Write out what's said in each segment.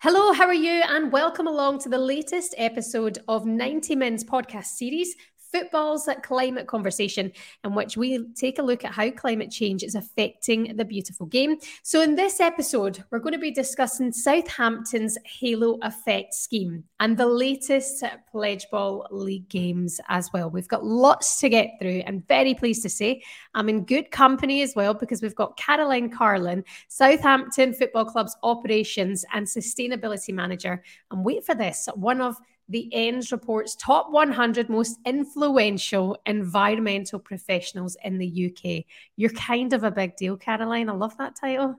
Hello, how are you? And welcome along to the latest episode of 90 Min's podcast series Football's Climate Conversation, in which we take a look at how climate change is affecting the beautiful game. So, in this episode, we're going to be discussing Southampton's Halo Effect scheme and the latest Pledgeball League games as well. We've got lots to get through, and very pleased to say I'm in good company as well because we've got Caroline Carlin, Southampton Football Club's Operations and Sustainability Manager. And wait for this, one of the ENDS report's top 100 most influential environmental professionals in the UK. You're kind of a big deal, Caroline. I love that title.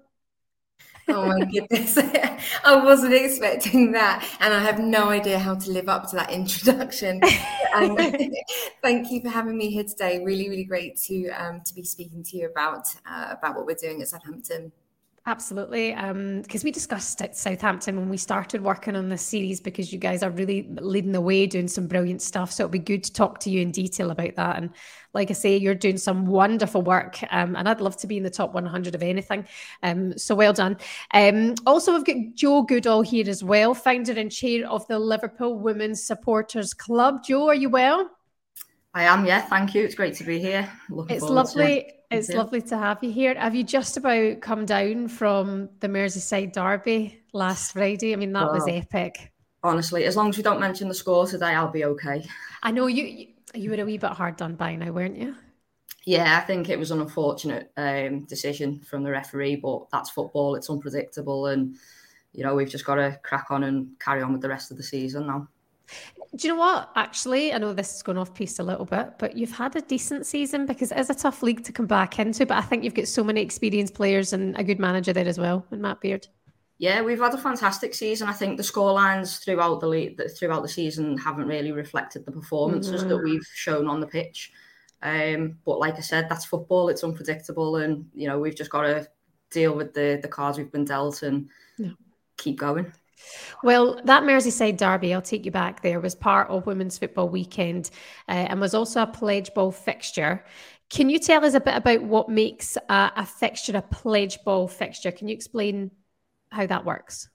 Oh my goodness. I wasn't expecting that. And I have no idea how to live up to that introduction. um, thank you for having me here today. Really, really great to um, to be speaking to you about uh, about what we're doing at Southampton. Absolutely. Because um, we discussed at Southampton when we started working on this series because you guys are really leading the way, doing some brilliant stuff. So it'll be good to talk to you in detail about that. And like I say, you're doing some wonderful work. Um, and I'd love to be in the top 100 of anything. Um, so well done. Um, also, we've got Jo Goodall here as well, founder and chair of the Liverpool Women's Supporters Club. Jo, are you well? I am, yeah. Thank you. It's great to be here. Looking it's lovely. It's lovely to have you here. Have you just about come down from the Merseyside derby last Friday? I mean, that was epic. Honestly, as long as we don't mention the score today, I'll be okay. I know you. You were a wee bit hard done by now, weren't you? Yeah, I think it was an unfortunate um, decision from the referee, but that's football. It's unpredictable, and you know we've just got to crack on and carry on with the rest of the season now. Do you know what? Actually, I know this is going off piece a little bit, but you've had a decent season because it is a tough league to come back into. But I think you've got so many experienced players and a good manager there as well, and Matt Beard. Yeah, we've had a fantastic season. I think the scorelines throughout the league, throughout the season haven't really reflected the performances mm-hmm. that we've shown on the pitch. Um, but like I said, that's football. It's unpredictable, and you know we've just got to deal with the the cards we've been dealt and yeah. keep going. Well, that Merseyside derby, I'll take you back there, was part of Women's Football Weekend uh, and was also a Pledgeball fixture. Can you tell us a bit about what makes a, a fixture a Pledgeball fixture? Can you explain how that works?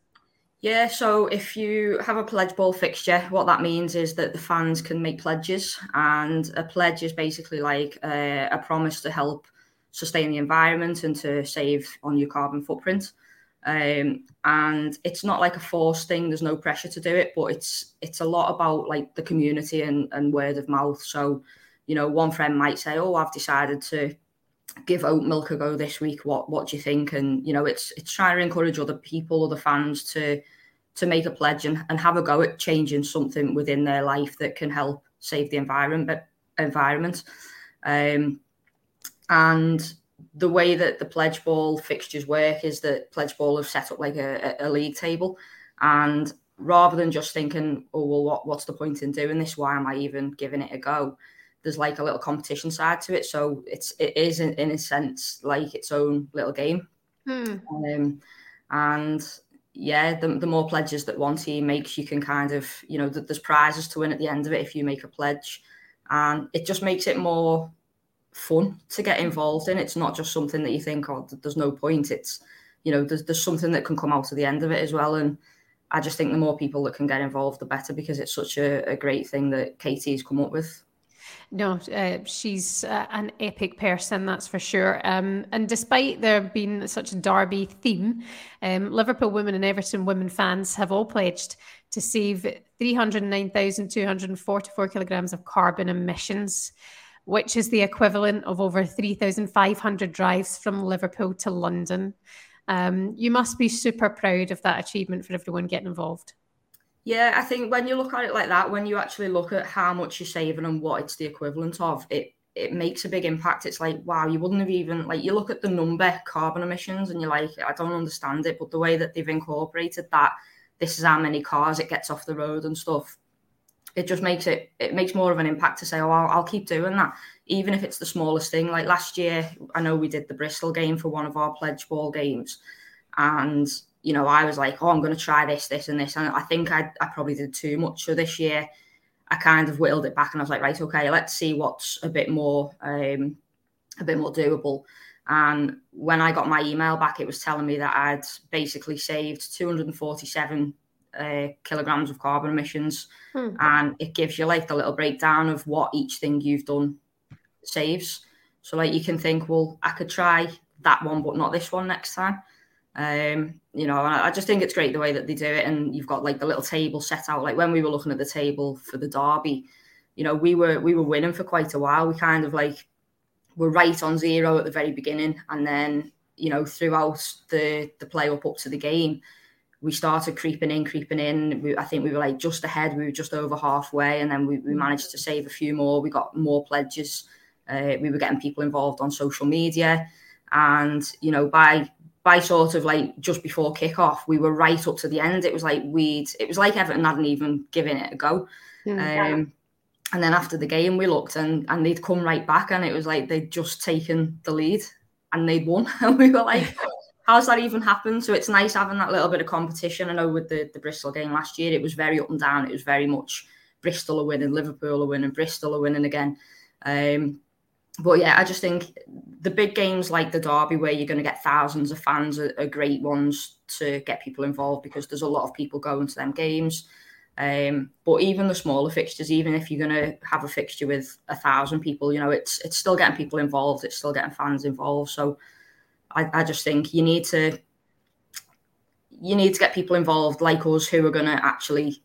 Yeah, so if you have a Pledgeball fixture, what that means is that the fans can make pledges, and a pledge is basically like a, a promise to help sustain the environment and to save on your carbon footprint. Um, and it's not like a forced thing. There's no pressure to do it, but it's it's a lot about like the community and, and word of mouth. So, you know, one friend might say, "Oh, I've decided to give oat milk a go this week. What what do you think?" And you know, it's it's trying to encourage other people, other fans to to make a pledge and, and have a go at changing something within their life that can help save the environment. Environment, um, and the way that the Pledgeball fixtures work is that Pledgeball have set up like a, a league table. And rather than just thinking oh well what, what's the point in doing this? Why am i even giving it a go? There's like a little competition side to it. So it's it is in, in a sense like its own little game. Hmm. um, and yeah the, the more pledges that one team makes you can kind of you know there's prizes to win at the end of it if you make a pledge. And it just makes it more fun to get involved in. It's not just something that you think, oh, there's no point. It's, you know, there's, there's something that can come out of the end of it as well. And I just think the more people that can get involved, the better because it's such a, a great thing that Katie's come up with. No, uh, she's uh, an epic person, that's for sure. Um, and despite there being such a derby theme, um, Liverpool women and Everton women fans have all pledged to save 309,244 kilograms of carbon emissions which is the equivalent of over 3,500 drives from Liverpool to London. Um, you must be super proud of that achievement for everyone getting involved. Yeah, I think when you look at it like that, when you actually look at how much you're saving and what it's the equivalent of, it it makes a big impact. It's like, wow, you wouldn't have even like you look at the number carbon emissions and you're like, I don't understand it, but the way that they've incorporated that this is how many cars it gets off the road and stuff. It just makes it it makes more of an impact to say, oh, I'll, I'll keep doing that, even if it's the smallest thing. Like last year, I know we did the Bristol game for one of our Pledgeball games, and you know, I was like, oh, I'm going to try this, this, and this, and I think I I probably did too much. So this year, I kind of whittled it back, and I was like, right, okay, let's see what's a bit more um, a bit more doable. And when I got my email back, it was telling me that I'd basically saved 247 uh, kilograms of carbon emissions. Hmm. And it gives you like the little breakdown of what each thing you've done saves. So, like, you can think, well, I could try that one, but not this one next time. Um, you know, I just think it's great the way that they do it. And you've got like the little table set out. Like when we were looking at the table for the derby, you know, we were we were winning for quite a while. We kind of like were right on zero at the very beginning, and then you know throughout the the play up up to the game, we started creeping in, creeping in. We, I think we were like just ahead. We were just over halfway, and then we, we managed to save a few more. We got more pledges. Uh, we were getting people involved on social media, and you know by by sort of like just before kickoff, we were right up to the end. It was like we'd. It was like Everton hadn't even given it a go. Mm, um, and then after the game, we looked and, and they'd come right back, and it was like they'd just taken the lead and they'd won. And we were like, how's that even happened? So it's nice having that little bit of competition. I know with the, the Bristol game last year, it was very up and down. It was very much Bristol are winning, Liverpool are winning, Bristol are winning again. Um, but yeah, I just think the big games like the Derby, where you're going to get thousands of fans, are, are great ones to get people involved because there's a lot of people going to them games. Um, but even the smaller fixtures, even if you're going to have a fixture with a thousand people, you know, it's it's still getting people involved. It's still getting fans involved. So I, I just think you need to you need to get people involved like us who are going to actually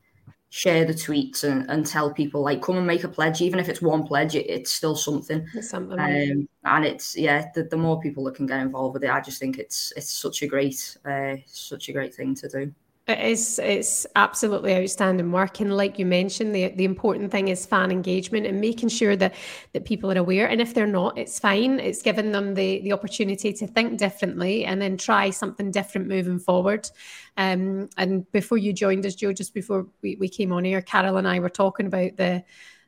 share the tweets and, and tell people like come and make a pledge. Even if it's one pledge it, it's still something, it's something. Um, and it's yeah the, the more people that can get involved with it i just think it's it's such a great uh, such a great thing to do it is it's absolutely outstanding work and like you mentioned the the important thing is fan engagement and making sure that that people are aware and if they're not it's fine. It's given them the the opportunity to think differently and then try something different moving forward. Um, and before you joined us Jo just before we, we came on here Carol and I were talking about the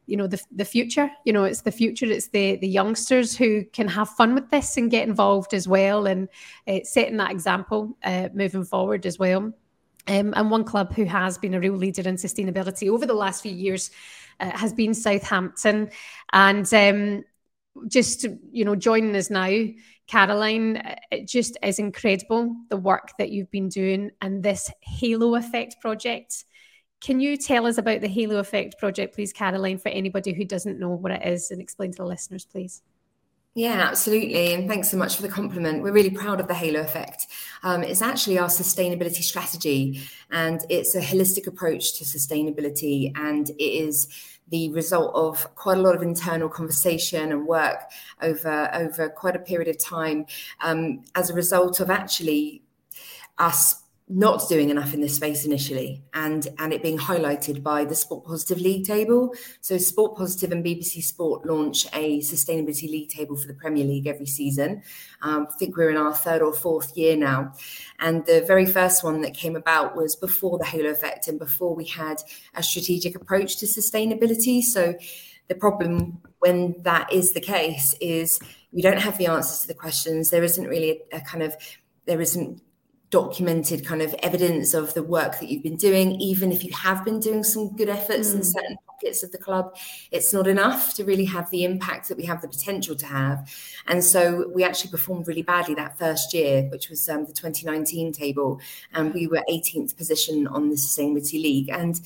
you know the, the future. You know it's the future. It's the the youngsters who can have fun with this and get involved as well and uh, setting that example uh, moving forward as well um, and one club who has been a real leader in sustainability over the last few years uh, has been Southampton. And um, just, you know, joining us now, Caroline, uh, it just is incredible the work that you've been doing and this Halo Effect project. Can you tell us about the Halo Effect project, please, Caroline, for anybody who doesn't know what it is and explain to the listeners, please? Yeah, absolutely. And thanks so much for the compliment. We're really proud of the Halo Effect. Um, it's actually our sustainability strategy, and it's a holistic approach to sustainability. And it is the result of quite a lot of internal conversation and work over, over quite a period of time um, as a result of actually us not doing enough in this space initially and and it being highlighted by the sport positive league table. So sport positive and bbc sport launch a sustainability league table for the premier league every season. Um, i think we're in our third or fourth year now. And the very first one that came about was before the halo effect and before we had a strategic approach to sustainability. So the problem when that is the case is we don't have the answers to the questions. There isn't really a, a kind of there isn't documented kind of evidence of the work that you've been doing even if you have been doing some good efforts mm. in certain pockets of the club it's not enough to really have the impact that we have the potential to have. And so we actually performed really badly that first year which was um, the 2019 table and we were 18th position on the sustainability league. And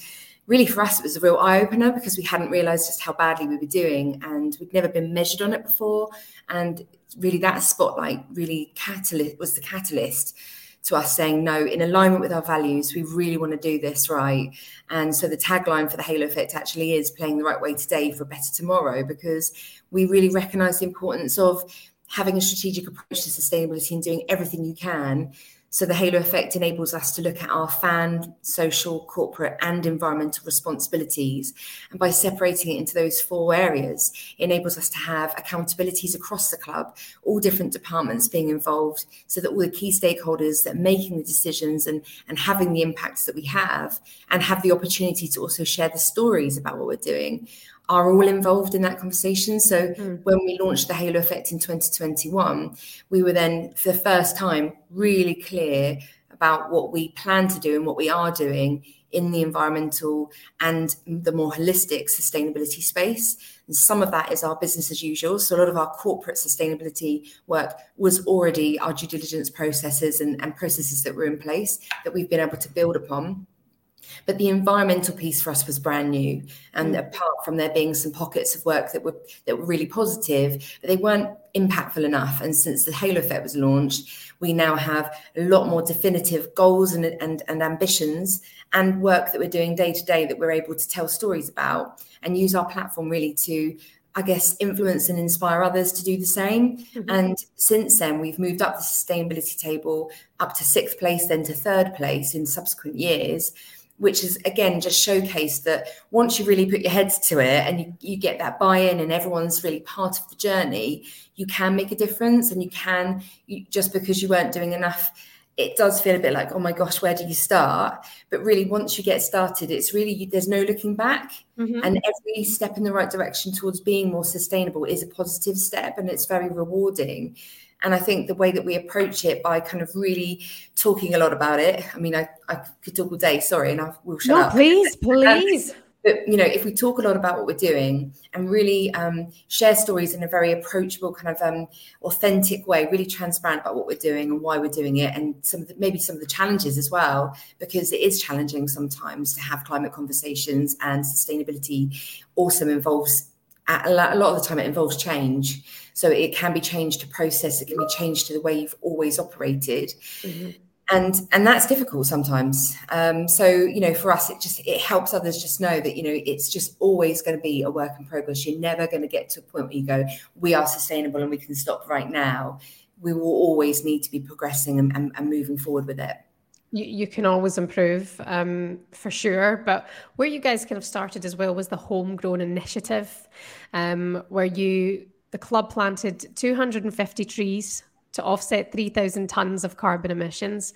really for us it was a real eye-opener because we hadn't realized just how badly we were doing and we'd never been measured on it before. And really that spotlight really catalyst was the catalyst to us saying, no, in alignment with our values, we really want to do this right. And so the tagline for the Halo Effect actually is playing the right way today for a better tomorrow, because we really recognize the importance of having a strategic approach to sustainability and doing everything you can So the halo effect enables us to look at our fan, social, corporate, and environmental responsibilities. And by separating it into those four areas, it enables us to have accountabilities across the club, all different departments being involved, so that all the key stakeholders that are making the decisions and, and having the impacts that we have, and have the opportunity to also share the stories about what we're doing are all involved in that conversation. So mm. when we launched the Halo Effect in 2021, we were then for the first time really clear about what we plan to do and what we are doing in the environmental and the more holistic sustainability space. And some of that is our business as usual. So a lot of our corporate sustainability work was already our due diligence processes and, and processes that were in place that we've been able to build upon. But the environmental piece for us was brand new. And mm. apart from there being some pockets of work that were that were really positive, but they weren't impactful enough. And since the Halo Effect was launched, we now have a lot more definitive goals and, and, and ambitions and work that we're doing day to day that we're able to tell stories about and use our platform really to I guess, influence and inspire others to do the same. Mm-hmm. And since then, we've moved up the sustainability table up to sixth place, then to third place in subsequent years which is again just showcased that once you really put your heads to it and you, you get that buy-in and everyone's really part of the journey you can make a difference and you can you, just because you weren't doing enough it does feel a bit like oh my gosh where do you start? But really once you get started it's really there's no looking back. Mm-hmm. and every step in the right direction towards being more sustainable is a positive step and it's very rewarding and I think the way that we approach it by kind of really talking a lot about it. I mean, I, I could talk all day, sorry, and I will shut no, up. please, please. But you know, if we talk a lot about what we're doing and really um, share stories in a very approachable, kind of um, authentic way, really transparent about what we're doing and why we're doing it, and some of the, maybe some of the challenges as well, because it is challenging sometimes to have climate conversations and sustainability. Also involves a lot of the time it involves change. So it can be changed to process, it can be changed to the way you've always operated. Mm-hmm. And and that's difficult sometimes. Um, so you know, for us, it just it helps others just know that you know it's just always going to be a work in progress. You're never going to get to a point where you go, we are sustainable and we can stop right now. We will always need to be progressing and, and, and moving forward with it you, you can always improve um, for sure. But where you guys kind of started as well was the homegrown initiative, um, where you the club planted 250 trees to offset 3,000 tons of carbon emissions.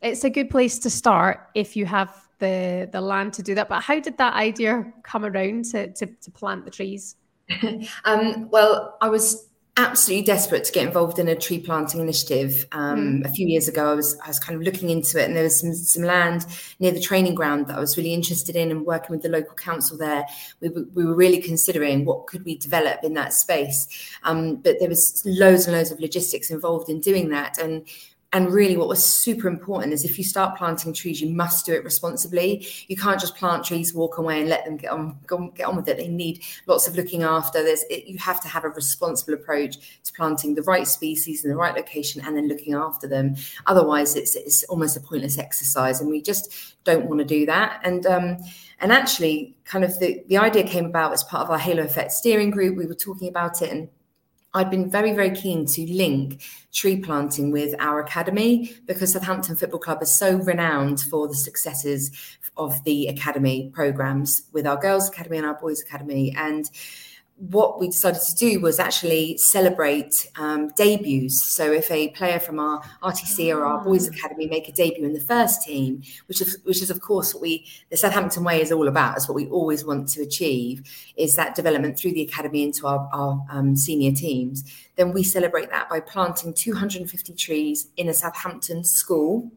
It's a good place to start if you have the the land to do that. But how did that idea come around to to, to plant the trees? um, well, I was absolutely desperate to get involved in a tree planting initiative. Um, mm. A few years ago, I was I was kind of looking into it, and there was some some land near the training ground that I was really interested in, and working with the local council there, we, we were really considering what could we develop in that space. Um, but there was loads and loads of logistics involved in doing that, and and really, what was super important is if you start planting trees, you must do it responsibly. You can't just plant trees, walk away, and let them get on go, get on with it. They need lots of looking after. There's it, you have to have a responsible approach to planting the right species in the right location, and then looking after them. Otherwise, it's it's almost a pointless exercise, and we just don't want to do that. And um, and actually, kind of the the idea came about as part of our Halo Effect steering group. We were talking about it and I'd been very, very keen to link tree planting with our academy because Southampton Football Club is so renowned for the successes of the academy programs with our girls' academy and our boys' academy. And what we decided to do was actually celebrate um, debuts. So if a player from our RTC or our boys' ah. academy make a debut in the first team, which is which is of course what we the Southampton way is all about, is what we always want to achieve, is that development through the academy into our, our um, senior teams. Then we celebrate that by planting 250 trees in a Southampton school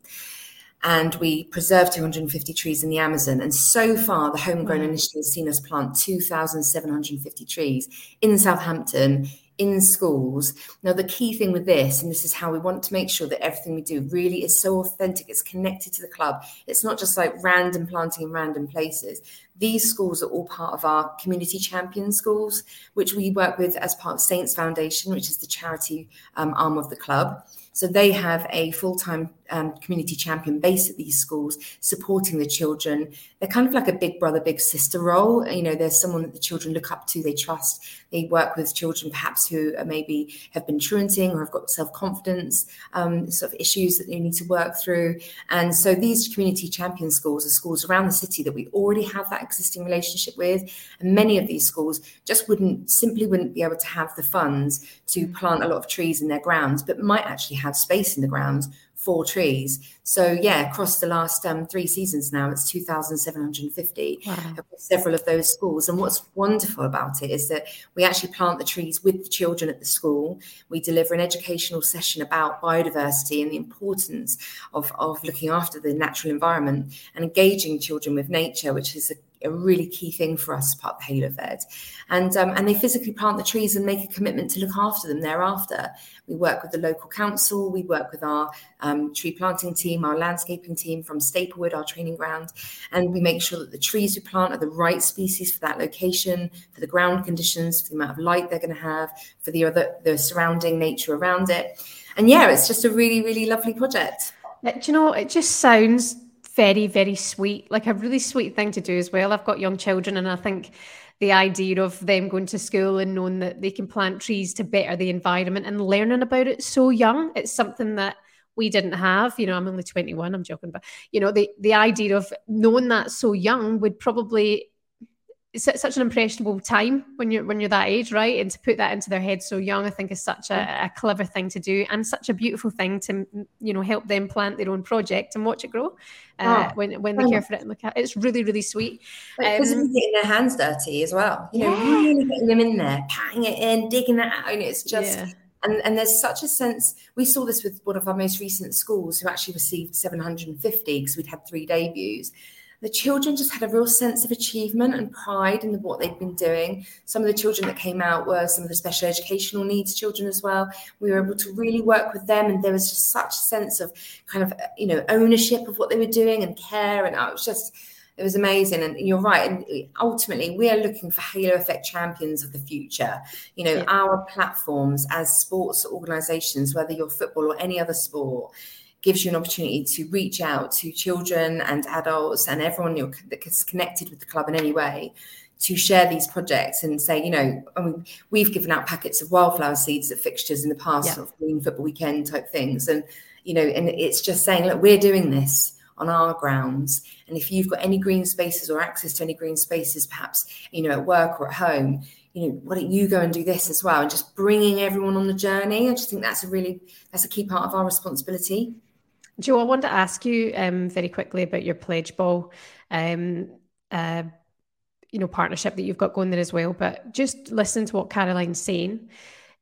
and we preserve 250 trees in the Amazon. And so far, the Homegrown Initiative has seen us plant 2,750 trees in Southampton, in schools. Now, the key thing with this, and this is how we want to make sure that everything we do really is so authentic, it's connected to the club. It's not just like random planting in random places. These schools are all part of our community champion schools, which we work with as part of Saints Foundation, which is the charity um, arm of the club. So they have a full time um, community champion based at these schools, supporting the children. They're kind of like a big brother, big sister role. You know, there's someone that the children look up to, they trust. They work with children perhaps who maybe have been truanting or have got self confidence um, sort of issues that they need to work through. And so these community champion schools are schools around the city that we already have that existing relationship with. And many of these schools just wouldn't simply wouldn't be able to have the funds to plant a lot of trees in their grounds, but might actually have space in the grounds for trees. So yeah, across the last um, three seasons now, it's 2,750 wow. several of those schools. And what's wonderful about it is that we actually plant the trees with the children at the school. We deliver an educational session about biodiversity and the importance of, of looking after the natural environment and engaging children with nature, which is a a really key thing for us part of the Halo Effect. And, um, and they physically plant the trees and make a commitment to look after them thereafter. We work with the local council, we work with our um, tree planting team, our landscaping team from Staplewood, our training ground, and we make sure that the trees we plant are the right species for that location, for the ground conditions, for the amount of light they're going to have, for the other the surrounding nature around it. And yeah, it's just a really, really lovely project. Do you know, it just sounds very, very sweet, like a really sweet thing to do as well. I've got young children, and I think the idea of them going to school and knowing that they can plant trees to better the environment and learning about it so young, it's something that we didn't have. You know, I'm only 21, I'm joking, but you know, the the idea of knowing that so young would probably it's such an impressionable time when you're when you're that age, right? And to put that into their head so young, I think is such a, a, clever thing to do and such a beautiful thing to you know help them plant their own project and watch it grow uh, oh, when when they care for it and look at it. It's really really sweet. Because um, getting their hands dirty as well, you know, yeah. really getting them in there, patting it in, digging it out, and it's just. Yeah. And, and there's such a sense. We saw this with one of our most recent schools who actually received 750 because we'd had three debuts the children just had a real sense of achievement and pride in what they'd been doing. Some of the children that came out were some of the special educational needs children as well. We were able to really work with them, and there was just such a sense of kind of you know ownership of what they were doing and care, and it was just it was amazing and you're right and ultimately we are looking for halo effect champions of the future you know yeah. our platforms as sports organizations whether you're football or any other sport gives you an opportunity to reach out to children and adults and everyone that's connected with the club in any way to share these projects and say, you know, I mean, we've given out packets of wildflower seeds at fixtures in the past, yeah. sort of green football weekend type things. And, you know, and it's just saying, look, we're doing this on our grounds. And if you've got any green spaces or access to any green spaces, perhaps, you know, at work or at home, you know, why don't you go and do this as well? And just bringing everyone on the journey. I just think that's a really, that's a key part of our responsibility. Jo, I want to ask you um, very quickly about your Pledgeball, um, uh, you know, partnership that you've got going there as well. But just listen to what Caroline's saying.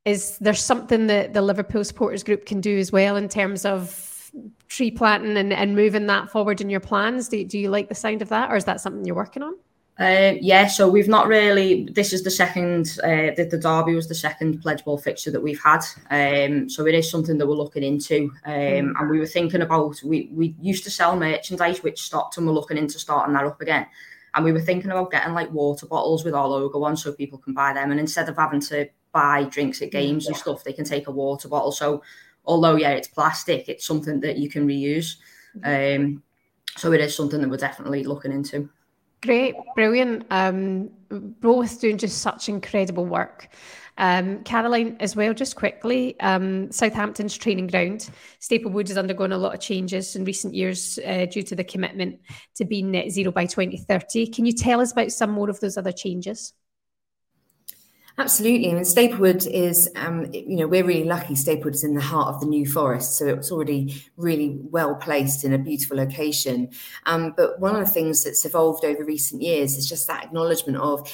Is there something that the Liverpool supporters group can do as well in terms of tree planting and, and moving that forward in your plans? Do, do you like the sound of that, or is that something you're working on? Uh, yeah, so we've not really. This is the second. Uh, the, the derby was the second Pledgeball fixture that we've had. Um, so it is something that we're looking into. Um, mm. And we were thinking about. We we used to sell merchandise which stopped, and we're looking into starting that up again. And we were thinking about getting like water bottles with our logo on, so people can buy them. And instead of having to buy drinks at games yeah. and stuff, they can take a water bottle. So although yeah, it's plastic, it's something that you can reuse. Mm-hmm. Um, so it is something that we're definitely looking into. Great, brilliant. Um, both doing just such incredible work. Um, Caroline, as well, just quickly, um, Southampton's training ground, Staplewood has undergone a lot of changes in recent years uh, due to the commitment to be net zero by 2030. Can you tell us about some more of those other changes? Absolutely. I mean, Staplewood is, um, you know, we're really lucky. Staplewood is in the heart of the New Forest, so it's already really well placed in a beautiful location. Um, but one of the things that's evolved over recent years is just that acknowledgement of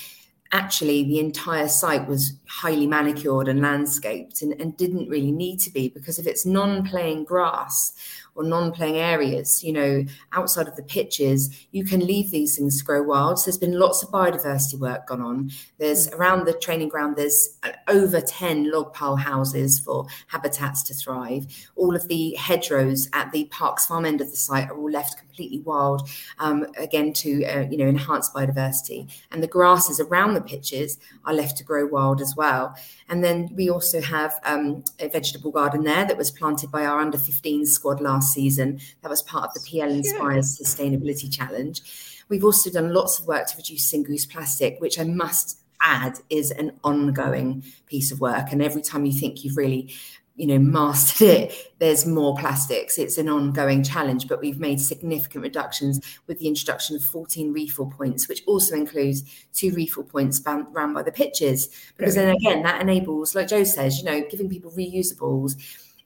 actually the entire site was highly manicured and landscaped and, and didn't really need to be because if it's non-playing grass or non-playing areas, you know, outside of the pitches, you can leave these things to grow wild. So there's been lots of biodiversity work gone on. There's mm. around the training ground, there's uh, over 10 log pile houses for habitats to thrive. All of the hedgerows at the Parks Farm end of the site are all left completely wild, um, again to uh, you know enhance biodiversity. And the grasses around the pitches are left to grow wild as well. And then we also have um, a vegetable garden there that was planted by our under 15 squad last last season. That was part of the PL Inspires Sustainability Challenge. We've also done lots of work to reduce single use plastic, which I must add is an ongoing piece of work. And every time you think you've really you know mastered it there's more plastics. It's an ongoing challenge but we've made significant reductions with the introduction of 14 refill points which also includes two refill points around by the pitches. Because then again that enables like Jo says you know giving people reusables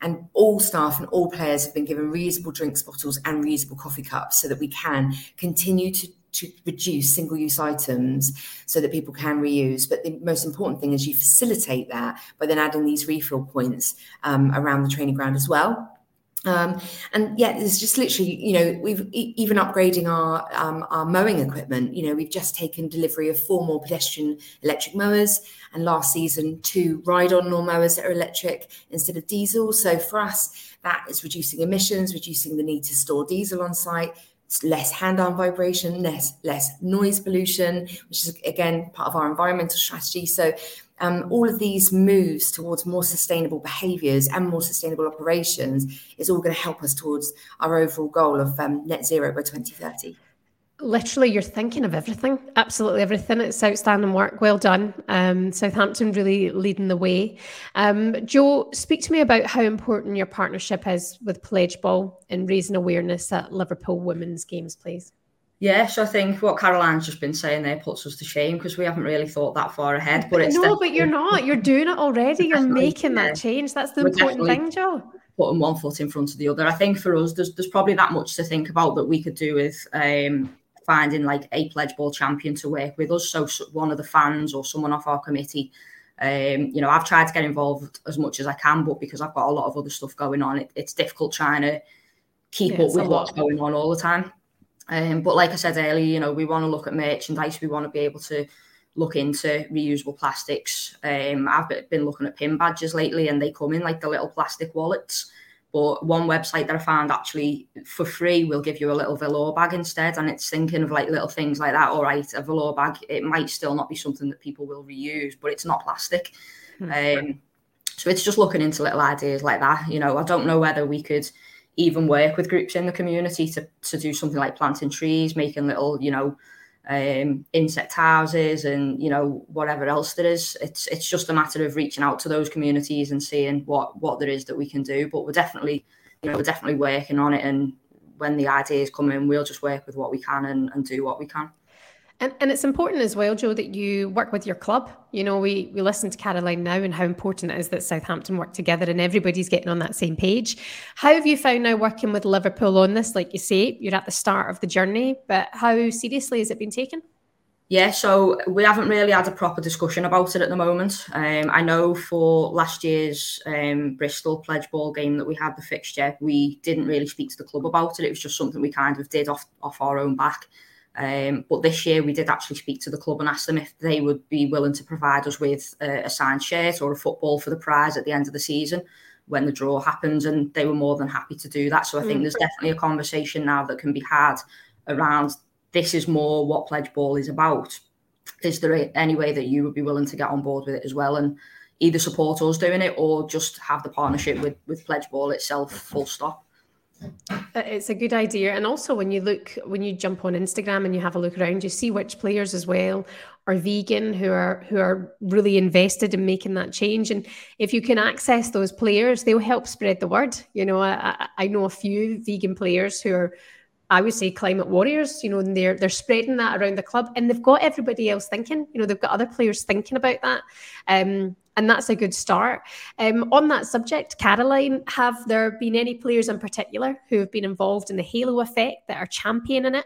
and all staff and all players have been given reusable drinks bottles and reusable coffee cups so that we can continue to to reduce single use items so that people can reuse. But the most important thing is you facilitate that by then adding these refill points um, around the training ground as well. Um, and yeah, it's just literally, you know, we've e- even upgrading our um, our mowing equipment. You know, we've just taken delivery of four more pedestrian electric mowers, and last season two ride-on lawn mowers that are electric instead of diesel. So for us, that is reducing emissions, reducing the need to store diesel on site, less hand-arm vibration, less less noise pollution, which is again part of our environmental strategy. So um, all of these moves towards more sustainable behaviours and more sustainable operations is all going to help us towards our overall goal of um, net zero by 2030 literally you're thinking of everything absolutely everything it's outstanding work well done um, southampton really leading the way um, Jo speak to me about how important your partnership is with Pledgeball in raising awareness at liverpool women's games please Yes, I think what Caroline's just been saying there puts us to shame because we haven't really thought that far ahead. But it's no, but you're not. You're doing it already. You're making yeah. that change. That's the We're important thing, Jo. Putting one foot in front of the other. I think for us, there's there's probably that much to think about that we could do with um, finding like a Pledgeball champion to work with us. So, one of the fans or someone off our committee. Um, you know, I've tried to get involved as much as I can, but because I've got a lot of other stuff going on, it, it's difficult trying to keep yeah, up with what's going on all the time. Um, but like I said earlier, you know, we want to look at merchandise. We want to be able to look into reusable plastics. Um, I've been looking at pin badges lately, and they come in like the little plastic wallets. But one website that I found actually for free will give you a little velour bag instead. And it's thinking of like little things like that. All right, a velour bag, it might still not be something that people will reuse, but it's not plastic. Mm-hmm. Um, so it's just looking into little ideas like that. You know, I don't know whether we could even work with groups in the community to, to do something like planting trees, making little, you know, um, insect houses and you know whatever else there is. It's it's just a matter of reaching out to those communities and seeing what what there is that we can do. But we're definitely you know we're definitely working on it. And when the ideas come in, we'll just work with what we can and, and do what we can. And, and it's important as well, Jo, that you work with your club. You know, we, we listen to Caroline now and how important it is that Southampton work together and everybody's getting on that same page. How have you found now working with Liverpool on this? Like you say, you're at the start of the journey, but how seriously has it been taken? Yeah, so we haven't really had a proper discussion about it at the moment. Um, I know for last year's um, Bristol Pledgeball game that we had the fixture, we didn't really speak to the club about it. It was just something we kind of did off off our own back. Um, but this year we did actually speak to the club and ask them if they would be willing to provide us with a, a signed shirt or a football for the prize at the end of the season when the draw happens, and they were more than happy to do that. So I think mm. there's definitely a conversation now that can be had around this is more what Pledgeball is about. Is there any way that you would be willing to get on board with it as well and either support us doing it or just have the partnership with with Pledgeball itself full stop? Uh, it's a good idea. And also, when you look, when you jump on Instagram and you have a look around, you see which players as well are vegan who are who are really invested in making that change. And if you can access those players, they'll help spread the word. You know, I, I know a few vegan players who are I would say climate warriors, you know, and they're they're spreading that around the club and they've got everybody else thinking, you know, they've got other players thinking about that. Um, and that's a good start. Um, on that subject, Caroline, have there been any players in particular who have been involved in the halo effect that are championing it?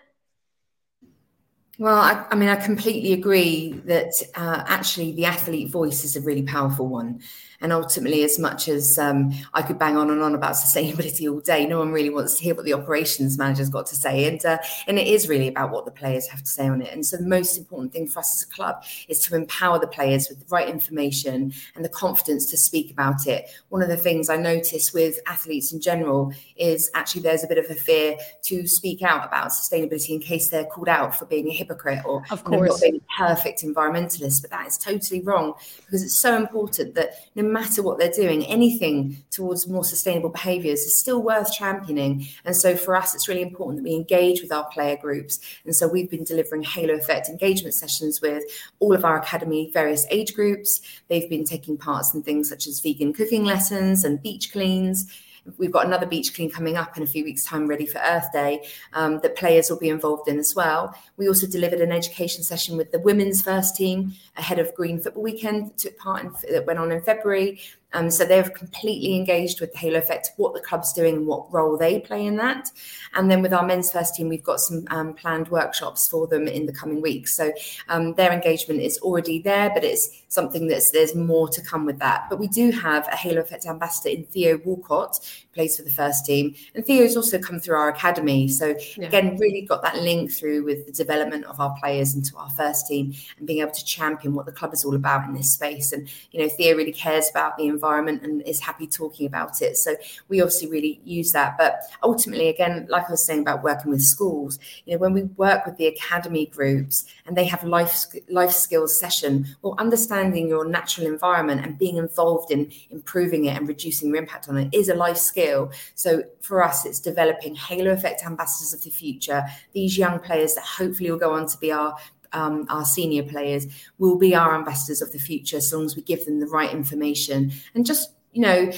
Well, I, I mean, I completely agree that uh, actually the athlete voice is a really powerful one. And ultimately, as much as um, I could bang on and on about sustainability all day, no one really wants to hear what the operations manager's got to say. And uh, and it is really about what the players have to say on it. And so the most important thing for us as a club is to empower the players with the right information and the confidence to speak about it. One of the things I notice with athletes in general is actually there's a bit of a fear to speak out about sustainability in case they're called out for being a hypocrite or of course. not being a perfect environmentalist. But that is totally wrong because it's so important that no matter what they're doing, anything towards more sustainable behaviours is still worth championing. And so for us, it's really important that we engage with our player groups. And so we've been delivering Halo Effect engagement sessions with all of our academy, various age groups. They've been taking parts in things such as vegan cooking lessons and beach cleans We've got another beach clean coming up in a few weeks' time, ready for Earth Day, um, that players will be involved in as well. We also delivered an education session with the women's first team ahead of Green Football Weekend that took part in, that went on in February. Um, so they're completely engaged with the Halo Effect, what the club's doing and what role they play in that. And then with our men's first team, we've got some um, planned workshops for them in the coming weeks. So um, their engagement is already there, but it's something that's there's more to come with that. But we do have a Halo Effect ambassador in Theo Walcott, who plays for the first team, and Theo's also come through our academy. So yeah. again, really got that link through with the development of our players into our first team and being able to champion what the club is all about in this space. And you know, Theo really cares about the environment and is happy talking about it. So we obviously really use that. But ultimately, again, like I was saying about working with schools, you know, when we work with the academy groups and they have life life skills session, well, understanding your natural environment and being involved in improving it and reducing your impact on it is a life skill. So for us, it's developing halo effect ambassadors of the future. These young players that hopefully will go on to be our um, our senior players will be our ambassadors of the future as long as we give them the right information and just you know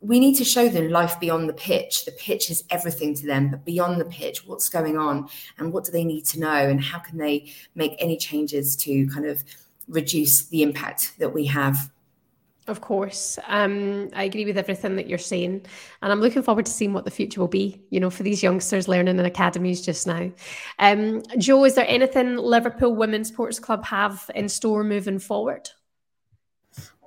we need to show them life beyond the pitch. The pitch is everything to them, but beyond the pitch, what's going on and what do they need to know and how can they make any changes to kind of reduce the impact that we have. Of course. Um, I agree with everything that you're saying. And I'm looking forward to seeing what the future will be, you know, for these youngsters learning in academies just now. Um, Jo, is there anything Liverpool Women's Sports Club have in store moving forward?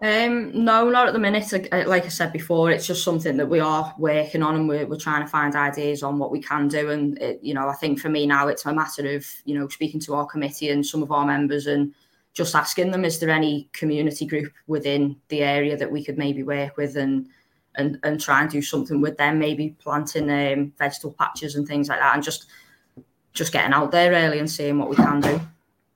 Um, no, not at the minute. Like, uh, like, I said before, it's just something that we are working on, and we're, we're trying to find ideas on what we can do. And it, you know, I think for me now, it's a matter of you know speaking to our committee and some of our members and just asking them, is there any community group within the area that we could maybe work with and and and try and do something with them, maybe planting um, vegetable patches and things like that, and just just getting out there really and seeing what we can do.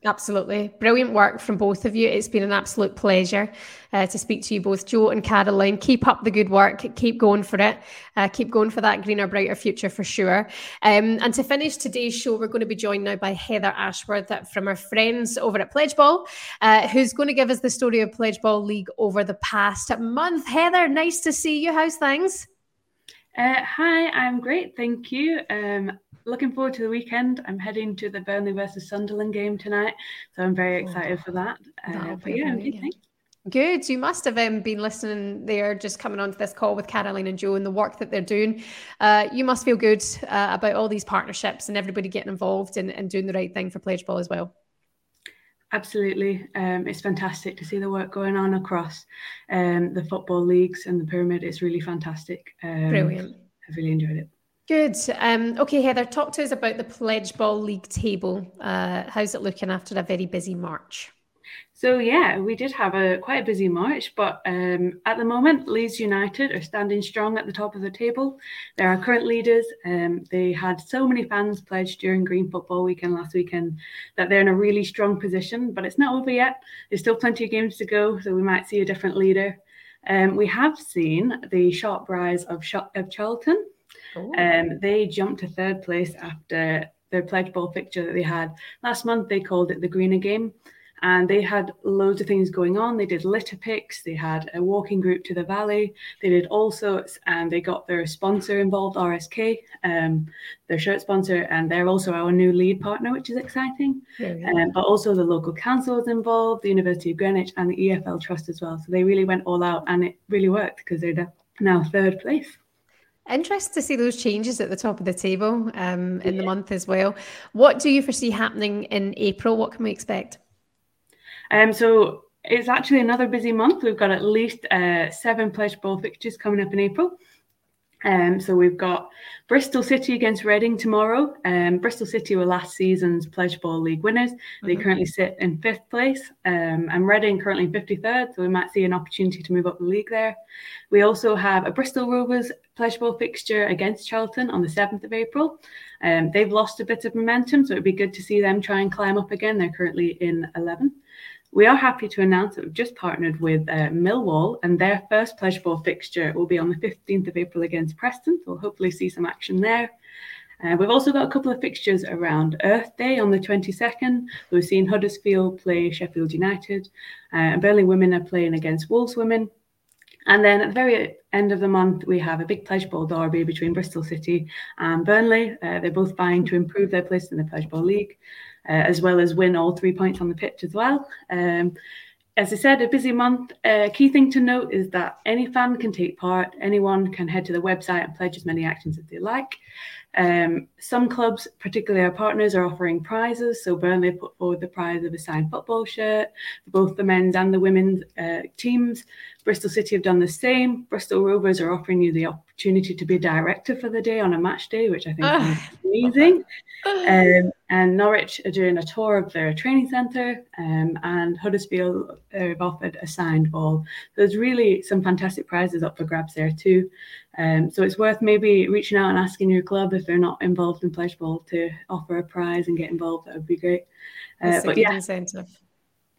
Absolutely. Brilliant work from both of you. It's been an absolute pleasure uh, to speak to you both, Jo and Caroline. Keep up the good work. Keep going for it. Uh, keep going for that greener, brighter future for sure. Um, and to finish today's show, we're going to be joined now by Heather Ashworth from our friends over at Pledgeball, uh, who's going to give us the story of Pledgeball League over the past month. Heather, nice to see you. How's things? Uh, hi, I'm great, thank you. Um, looking forward to the weekend. I'm heading to the Burnley versus Sunderland game tonight, so I'm very oh, excited oh, for that. Uh, but yeah, good, Good. You must have um, been listening there, just coming onto this call with Caroline and Jo and the work that they're doing. Uh, you must feel good uh, about all these partnerships and everybody getting involved and, and doing the right thing for Pledgeball as well. Absolutely. Um, it's fantastic to see the work going on across um, the football leagues and the pyramid. It's really fantastic. Um, Brilliant. I've really enjoyed it. Good. Um, okay, Heather, talk to us about the Pledgeball League table. Uh, how's it looking after a very busy March? So yeah, we did have a quite a busy March, but um, at the moment, Leeds United are standing strong at the top of the table. They're our current leaders. Um, they had so many fans pledged during Green Football Weekend last weekend that they're in a really strong position. But it's not over yet. There's still plenty of games to go, so we might see a different leader. Um, we have seen the sharp rise of, of Charlton. Um, they jumped to third place after their Pledgeball fixture that they had last month. They called it the Greener Game and they had loads of things going on. They did litter picks, they had a walking group to the valley, they did all sorts, and they got their sponsor involved, RSK, um, their shirt sponsor, and they're also our new lead partner, which is exciting. Um, but also the local council was involved, the University of Greenwich, and the EFL Trust as well. So they really went all out, and it really worked because they're now third place. Interesting to see those changes at the top of the table um, in yeah. the month as well. What do you foresee happening in April? What can we expect? Um, so it's actually another busy month. We've got at least uh, seven Pledgeball fixtures coming up in April. Um, so we've got Bristol City against Reading tomorrow. Um, Bristol City were last season's Pledgeball League winners. They mm-hmm. currently sit in fifth place, um, and Reading currently 53rd. So we might see an opportunity to move up the league there. We also have a Bristol Rovers Pledgeball fixture against Charlton on the 7th of April. Um, they've lost a bit of momentum, so it'd be good to see them try and climb up again. They're currently in 11th. We are happy to announce that we've just partnered with uh, Millwall, and their first Pledgeball fixture will be on the 15th of April against Preston. So we'll hopefully see some action there. Uh, we've also got a couple of fixtures around Earth Day on the 22nd. We've seen Huddersfield play Sheffield United, uh, and Burnley women are playing against Wolves women. And then at the very end of the month, we have a big Pledgeball derby between Bristol City and Burnley. Uh, they're both vying to improve their place in the Pledgeball League as well as win all three points on the pitch as well. Um, as I said, a busy month. A uh, key thing to note is that any fan can take part. Anyone can head to the website and pledge as many actions as they like. Um, some clubs, particularly our partners, are offering prizes. So Burnley put forward the prize of a signed football shirt for both the men's and the women's uh, teams. Bristol City have done the same. Bristol Rovers are offering you the opportunity to be director for the day on a match day, which I think is amazing. Um, and Norwich are doing a tour of their training centre, um, and Huddersfield have offered a signed ball. There's really some fantastic prizes up for grabs there too. Um, so it's worth maybe reaching out and asking your club if they're not involved in Pledgeball to offer a prize and get involved. That would be great. Uh, but yeah, incentive.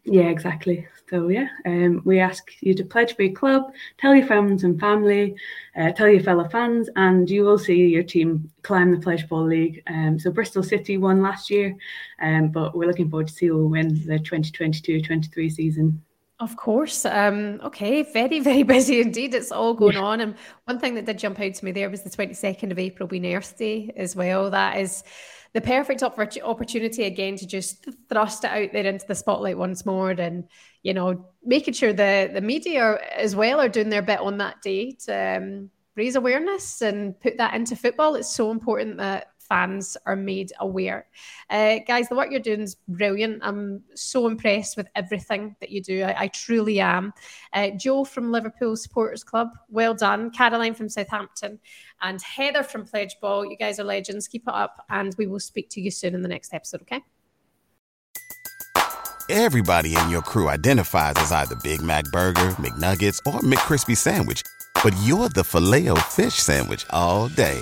Yeah, exactly. So yeah, um, we ask you to pledge for your club, tell your friends and family, uh, tell your fellow fans, and you will see your team climb the Pledgeball League. Um, so Bristol City won last year, um, but we're looking forward to see who will win the 2022-23 season. Of course. Um, okay, very, very busy indeed. It's all going yeah. on. And one thing that did jump out to me there was the 22nd of April being Earth Day as well. That is the perfect opportunity again to just thrust it out there into the spotlight once more and you know making sure the the media as well are doing their bit on that day to um, raise awareness and put that into football. It's so important that fans are made aware. Uh, guys, the work you're doing is brilliant. I'm so impressed with everything that you do. I, I truly am. Uh, Jo from Liverpool Supporters Club, well done. Caroline from Southampton and Heather from Pledgeball. You guys are legends. Keep it up, and we will speak to you soon in the next episode, okay? Everybody in your crew identifies as either Big Mac Burger, McNuggets, or McCrispy Sandwich, but you're the filet fish Sandwich all day